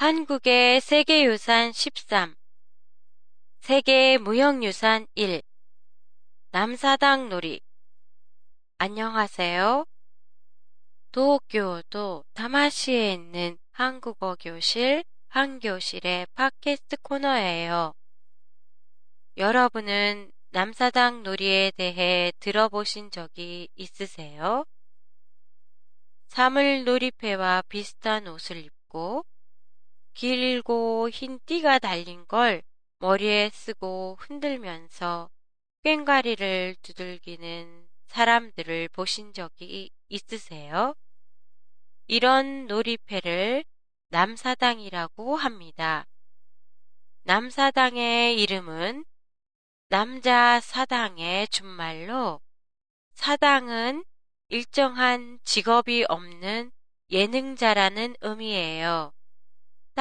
한국의 세계유산 13 세계 무형유산 1 남사당 놀이 안녕하세요. 도쿄도 다마시에 있는 한국어 교실 한교실의 팟캐스트 코너예요. 여러분은 남사당 놀이에 대해 들어보신 적이 있으세요? 사물 놀이패와 비슷한 옷을 입고 길고 흰 띠가 달린 걸 머리에 쓰고 흔들면서 꽹과리를 두들기는 사람들을 보신 적이 있으세요? 이런 놀이패를 남사당이라고 합니다. 남사당의 이름은 남자 사당의 준말로 사당은 일정한 직업이 없는 예능자라는 의미예요.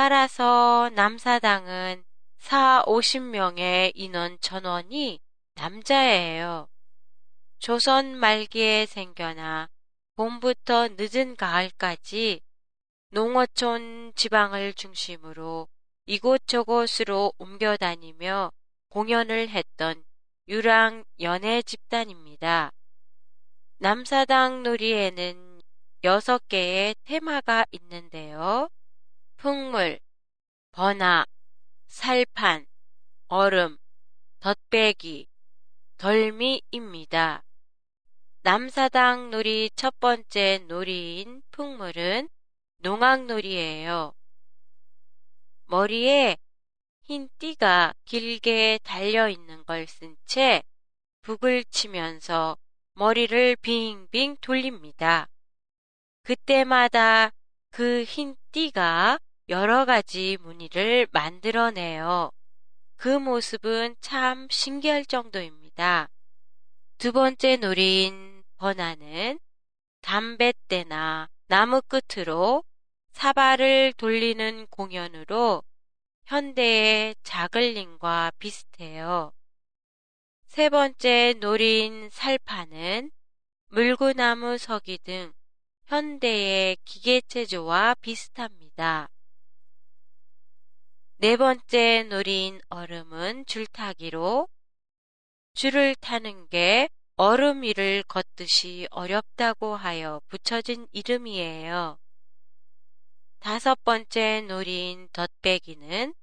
따라서 남사당은 4, 50명의 인원 전원이 남자예요. 조선 말기에 생겨나 봄부터 늦은 가을까지 농어촌 지방을 중심으로 이곳저곳으로 옮겨 다니며 공연을 했던 유랑 연애 집단입니다. 남사당 놀이에는 6개의 테마가 있는데요. 풍물, 번화, 살판, 얼음, 덧배기, 덜미입니다. 남사당 놀이 첫 번째 놀이인 풍물은 농악놀이예요. 머리에 흰 띠가 길게 달려 있는 걸 쓴 채 북을 치면서 머리를 빙빙 돌립니다. 그때마다 그 흰 띠가 여러 가지 무늬를 만들어내요. 그 모습은 참 신기할 정도입니다. 두 번째 놀이인 번화는 담뱃대나 나무 끝으로 사발을 돌리는 공연으로 현대의 자글링과 비슷해요. 세 번째 놀이인 살파는 물구나무 서기 등 현대의 기계체조와 비슷합니다. 네 번째 놀이인 얼음은 줄타기로 줄을 타는 게 얼음 위를 걷듯이 어렵다고 하여 붙여진 이름이에요. 다섯 번째 놀이인 덧배기는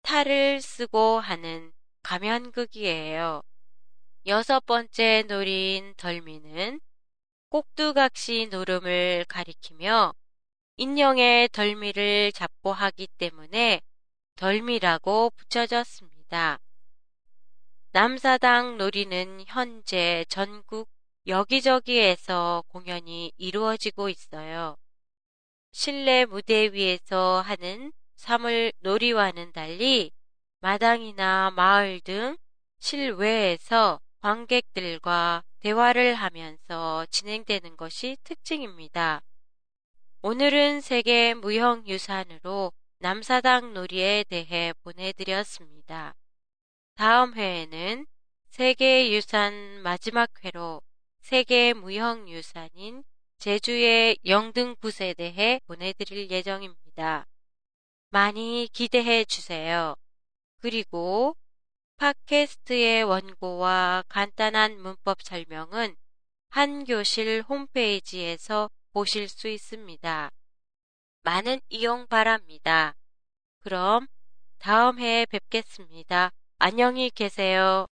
탈을 쓰고 하는 가면극이에요. 여섯 번째 놀이인 덜미는 꼭두각시 노름을 가리키며 인형의 덜미를 잡고 하기 때문에 덜미라고 붙여졌습니다. 남사당 놀이는 현재 전국 여기저기에서 공연이 이루어지고 있어요. 실내 무대 위에서 하는 사물 놀이와는 달리 마당이나 마을 등 실외에서 관객들과 대화를 하면서 진행되는 것이 특징입니다. 오늘은 세계 무형유산으로 남사당 놀이에 대해 보내드렸습니다. 다음 회에는 세계유산 마지막 회로 세계 무형유산인 제주의 영등 굿에 대해 보내드릴 예정입니다. 많이 기대해 주세요. 그리고 팟캐스트의 원고와 간단한 문법 설명은 한교실 홈페이지에서 보실 수 있습니다. 많은 이용 바랍니다. 그럼 다음 해에 뵙겠습니다. 안녕히 계세요.